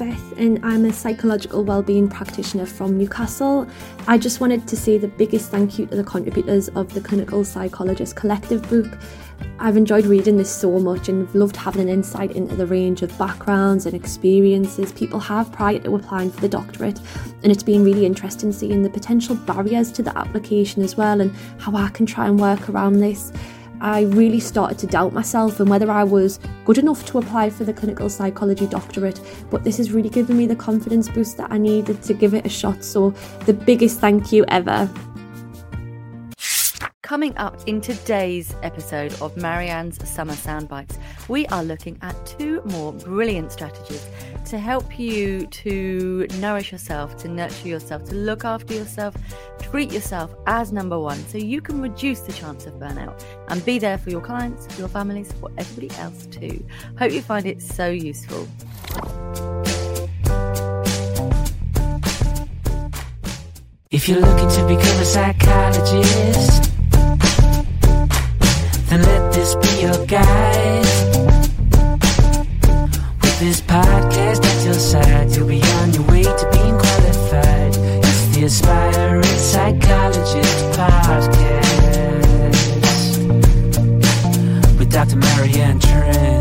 Beth, and I'm a psychological wellbeing practitioner from Newcastle. I just wanted to say the biggest thank you to the contributors of the Clinical Psychologist Collective book. I've enjoyed reading this so much and loved having an insight into the range of backgrounds and experiences people have prior to applying for the doctorate. And it's been really interesting seeing the potential barriers to the application as well and how I can try and work around this. I really started to doubt myself and whether I was good enough to apply for the clinical psychology doctorate. But this has really given me the confidence boost that I needed to give it a shot. So, the biggest thank you ever. Coming up in today's episode of Marianne's Summer Soundbites, we are looking at two more brilliant strategies to help you to nourish yourself, to nurture yourself, to look after yourself, treat yourself as number one so you can reduce the chance of burnout and be there for your clients, your families, for everybody else too. Hope you find it so useful. If you're looking to become a psychologist, this be your guide. With this podcast at your side, you'll be on your way to being qualified. It's the Aspiring Psychologist Podcast with Dr. Marianne Trent.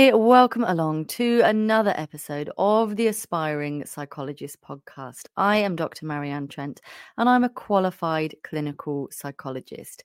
Hi, welcome along to another episode of the Aspiring Psychologist podcast. I am Dr. Marianne Trent and I'm a qualified clinical psychologist.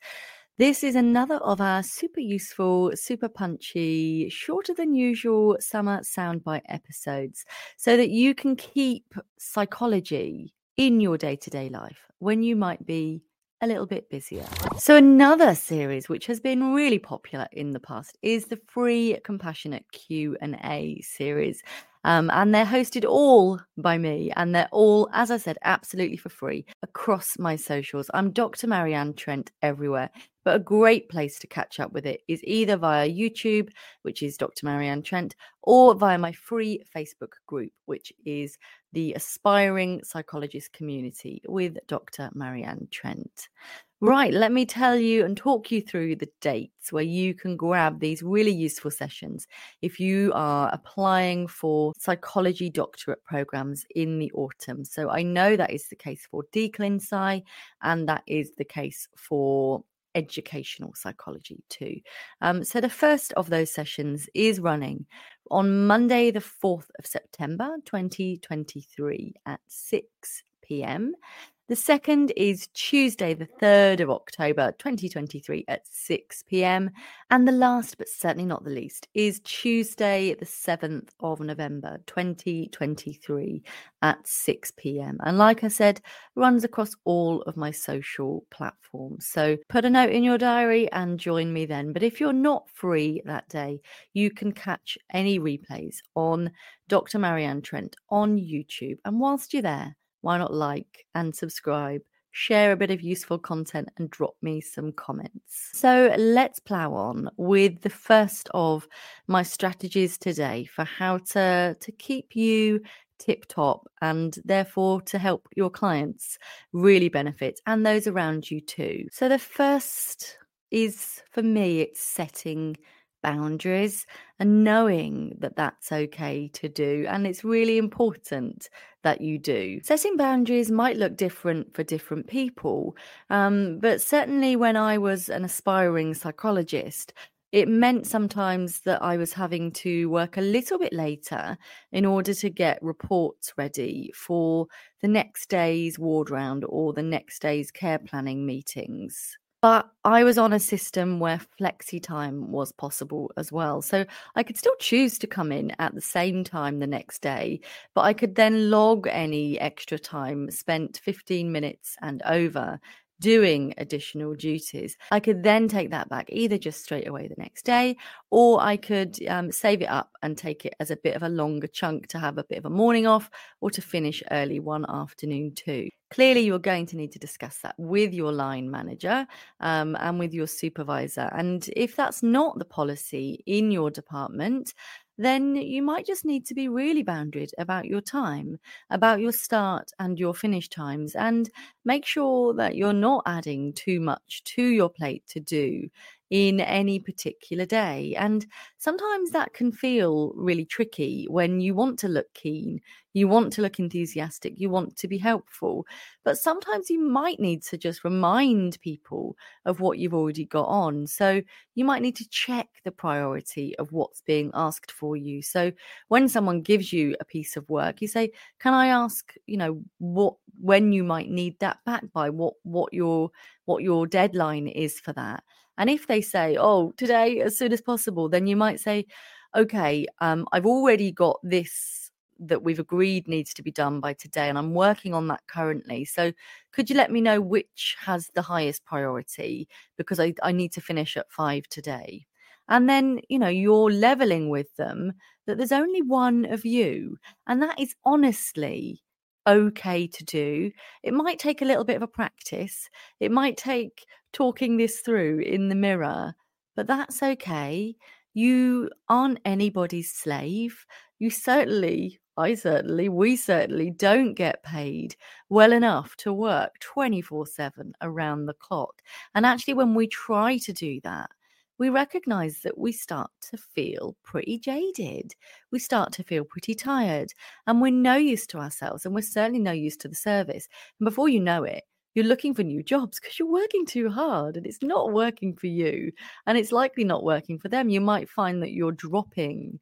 This is another of our super useful, super punchy, shorter than usual summer soundbite episodes so that you can keep psychology in your day to day life when you might be a little bit busier. So another series which has been really popular in the past is the free compassionate Q&A series. Um, and they're hosted all by me, and they're all, as I said, absolutely for free across my socials. I'm Dr. Marianne Trent everywhere, but a great place to catch up with it is either via YouTube, which is Dr. Marianne Trent, or via my free Facebook group, which is the Aspiring Psychologist Community with Dr. Marianne Trent. Right, let me tell you and talk you through the dates where you can grab these really useful sessions if you are applying for psychology doctorate programs in the autumn. So I know that is the case for DClinPsy and that is the case for educational psychology too. Um, so the first of those sessions is running on Monday, the 4th of September 2023 at 6 p.m. The second is Tuesday, the 3rd of October 2023 at 6 pm. And the last, but certainly not the least, is Tuesday, the 7th of November 2023 at 6 pm. And like I said, runs across all of my social platforms. So put a note in your diary and join me then. But if you're not free that day, you can catch any replays on Dr. Marianne Trent on YouTube. And whilst you're there, why not like and subscribe? Share a bit of useful content and drop me some comments. So let's plow on with the first of my strategies today for how to, to keep you tip top and therefore to help your clients really benefit and those around you too. So the first is for me, it's setting boundaries and knowing that that's okay to do. And it's really important that you do. Setting boundaries might look different for different people, um, but certainly when I was an aspiring psychologist, it meant sometimes that I was having to work a little bit later in order to get reports ready for the next day's ward round or the next day's care planning meetings. But I was on a system where flexi time was possible as well. So I could still choose to come in at the same time the next day, but I could then log any extra time spent 15 minutes and over doing additional duties. I could then take that back either just straight away the next day, or I could um, save it up and take it as a bit of a longer chunk to have a bit of a morning off or to finish early one afternoon too. Clearly, you're going to need to discuss that with your line manager um, and with your supervisor. And if that's not the policy in your department, then you might just need to be really boundaried about your time, about your start and your finish times, and make sure that you're not adding too much to your plate to do in any particular day. And sometimes that can feel really tricky when you want to look keen, you want to look enthusiastic, you want to be helpful. But sometimes you might need to just remind people of what you've already got on. So you might need to check the priority of what's being asked for you. So when someone gives you a piece of work, you say, Can I ask, you know, what when you might need that back by, what what your what your deadline is for that? And if they say, oh, today, as soon as possible, then you might say, okay, um, I've already got this that we've agreed needs to be done by today, and I'm working on that currently. So could you let me know which has the highest priority? Because I, I need to finish at five today. And then, you know, you're leveling with them that there's only one of you. And that is honestly okay to do. It might take a little bit of a practice. It might take talking this through in the mirror, but that's okay. You aren't anybody's slave. You certainly, I certainly, we certainly don't get paid well enough to work 24 7 around the clock. And actually, when we try to do that, we recognize that we start to feel pretty jaded. We start to feel pretty tired, and we're no use to ourselves, and we're certainly no use to the service. And before you know it, you're looking for new jobs because you're working too hard and it's not working for you. And it's likely not working for them. You might find that you're dropping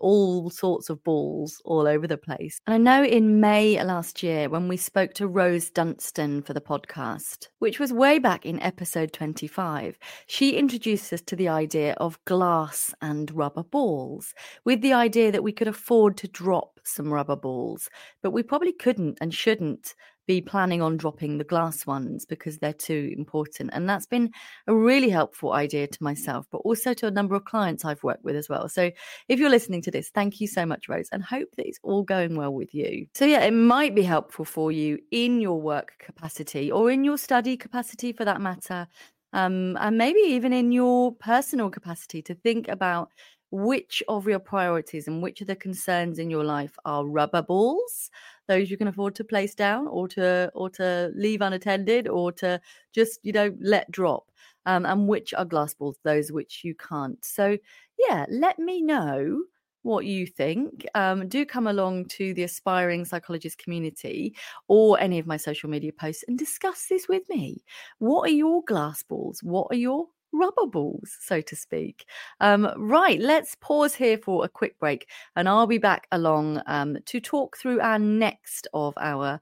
all sorts of balls all over the place. And I know in May last year, when we spoke to Rose Dunstan for the podcast, which was way back in episode 25, she introduced us to the idea of glass and rubber balls, with the idea that we could afford to drop some rubber balls, but we probably couldn't and shouldn't be planning on dropping the glass ones because they're too important. And that's been a really helpful idea to myself, but also to a number of clients I've worked with as well. So if you're listening to this, thank you so much, Rose, and hope that it's all going well with you. So, yeah, it might be helpful for you in your work capacity or in your study capacity for that matter. Um, and maybe even in your personal capacity to think about which of your priorities and which of the concerns in your life are rubber balls those you can afford to place down or to or to leave unattended or to just you know let drop um, and which are glass balls those which you can't so yeah let me know what you think. Um, do come along to the Aspiring Psychologist community or any of my social media posts and discuss this with me. What are your glass balls? What are your rubber balls, so to speak. Um, right, let's pause here for a quick break, and I'll be back along um, to talk through our next of our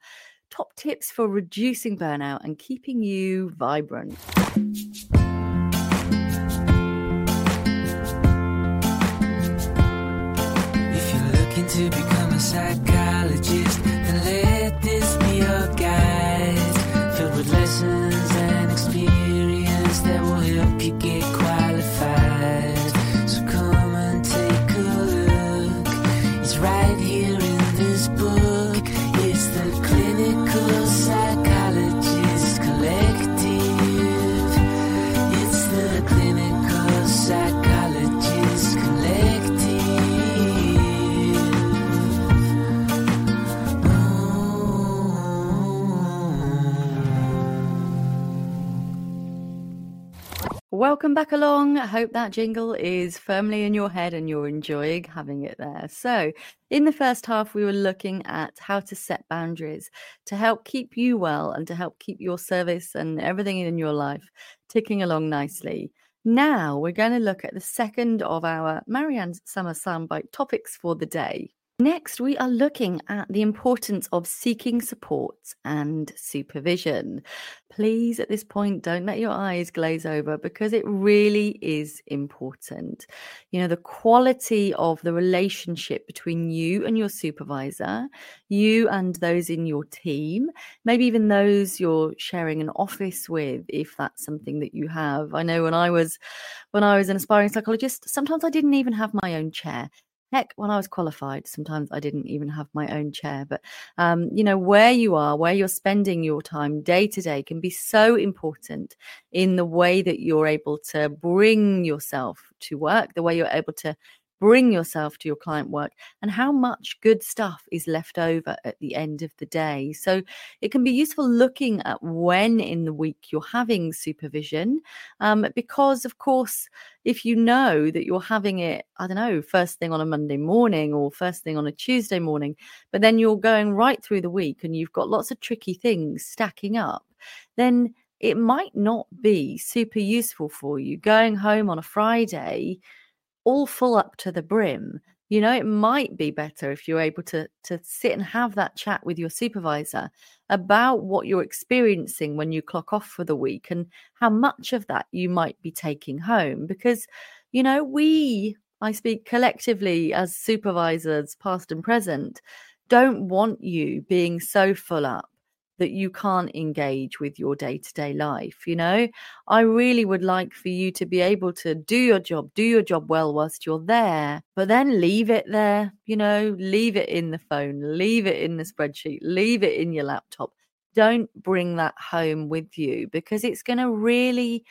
top tips for reducing burnout and keeping you vibrant. If you're looking to become a psychologist, Welcome back along. I hope that jingle is firmly in your head and you're enjoying having it there. So, in the first half, we were looking at how to set boundaries to help keep you well and to help keep your service and everything in your life ticking along nicely. Now, we're going to look at the second of our Marianne's Summer Soundbite topics for the day. Next, we are looking at the importance of seeking support and supervision. Please, at this point, don't let your eyes glaze over because it really is important. You know, the quality of the relationship between you and your supervisor, you and those in your team, maybe even those you're sharing an office with, if that's something that you have. I know when I was when I was an aspiring psychologist, sometimes I didn't even have my own chair heck when i was qualified sometimes i didn't even have my own chair but um, you know where you are where you're spending your time day to day can be so important in the way that you're able to bring yourself to work the way you're able to bring yourself to your client work and how much good stuff is left over at the end of the day. So it can be useful looking at when in the week you're having supervision, um, because of course, if you know that you're having it, I don't know, first thing on a Monday morning or first thing on a Tuesday morning, but then you're going right through the week and you've got lots of tricky things stacking up, then it might not be super useful for you going home on a Friday all full up to the brim you know it might be better if you're able to to sit and have that chat with your supervisor about what you're experiencing when you clock off for the week and how much of that you might be taking home because you know we i speak collectively as supervisors past and present don't want you being so full up that you can't engage with your day to day life. You know, I really would like for you to be able to do your job, do your job well whilst you're there, but then leave it there, you know, leave it in the phone, leave it in the spreadsheet, leave it in your laptop. Don't bring that home with you because it's going to really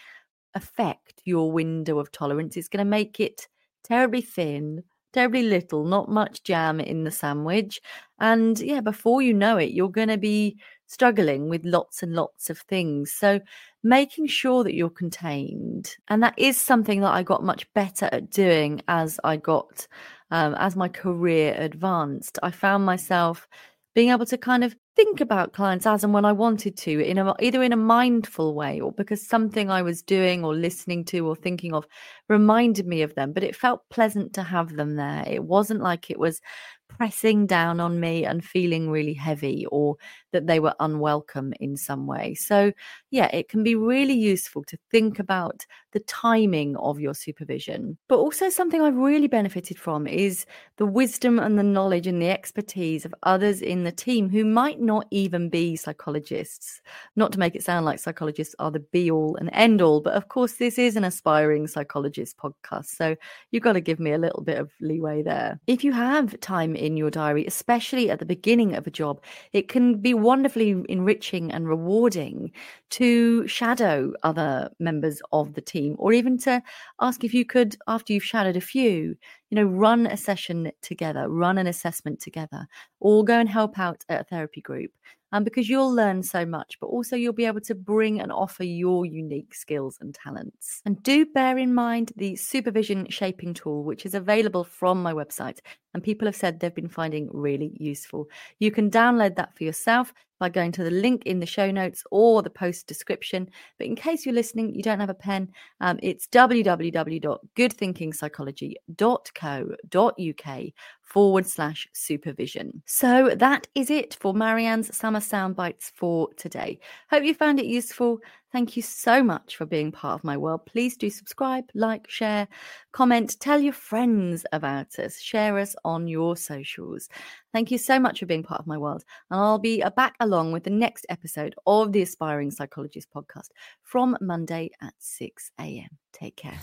affect your window of tolerance. It's going to make it terribly thin terribly little, not much jam in the sandwich. And yeah, before you know it, you're going to be struggling with lots and lots of things. So, making sure that you're contained, and that is something that I got much better at doing as I got, um, as my career advanced. I found myself being able to kind of think about clients as and when I wanted to, in a, either in a mindful way or because something I was doing or listening to or thinking of reminded me of them. But it felt pleasant to have them there. It wasn't like it was pressing down on me and feeling really heavy or that they were unwelcome in some way. So, yeah, it can be really useful to think about the timing of your supervision. But also, something I've really benefited from is the wisdom and the knowledge and the expertise of others in the team who might not even be psychologists. Not to make it sound like psychologists are the be all and end all, but of course, this is an aspiring psychologist podcast. So, you've got to give me a little bit of leeway there. If you have time in your diary, especially at the beginning of a job, it can be wonderfully enriching and rewarding to shadow other members of the team or even to ask if you could after you've shadowed a few you know run a session together run an assessment together or go and help out at a therapy group um, because you'll learn so much, but also you'll be able to bring and offer your unique skills and talents. And do bear in mind the supervision shaping tool, which is available from my website, and people have said they've been finding really useful. You can download that for yourself by going to the link in the show notes or the post description. But in case you're listening, you don't have a pen, um, it's www.goodthinkingpsychology.co.uk forward slash supervision. So that is it for Marianne's summer sound bites for today. Hope you found it useful. Thank you so much for being part of my world. Please do subscribe, like, share, comment, tell your friends about us, share us on your socials. Thank you so much for being part of my world. And I'll be uh, back along with the next episode of the Aspiring Psychologist podcast from Monday at 6 a.m. Take care.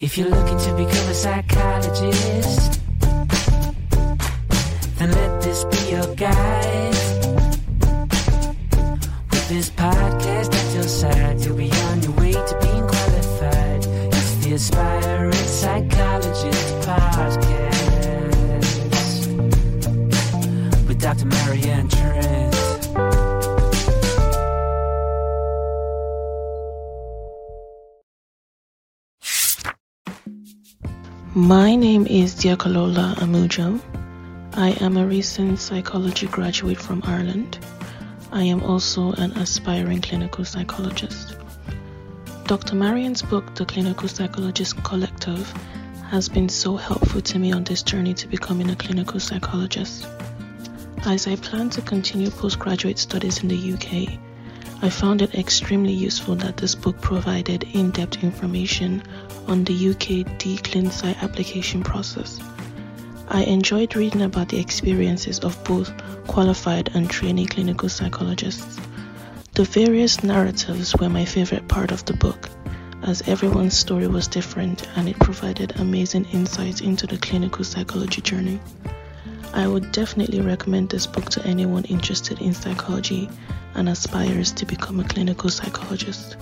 If you're looking to become a psychologist, then let this be your guide. With this podcast My name is Diakolola Amujo. I am a recent psychology graduate from Ireland. I am also an aspiring clinical psychologist. Dr. Marian's book, The Clinical Psychologist Collective, has been so helpful to me on this journey to becoming a clinical psychologist. As I plan to continue postgraduate studies in the UK, I found it extremely useful that this book provided in depth information on the UK DClinPsy application process. I enjoyed reading about the experiences of both qualified and trainee clinical psychologists. The various narratives were my favorite part of the book, as everyone's story was different and it provided amazing insights into the clinical psychology journey. I would definitely recommend this book to anyone interested in psychology and aspires to become a clinical psychologist.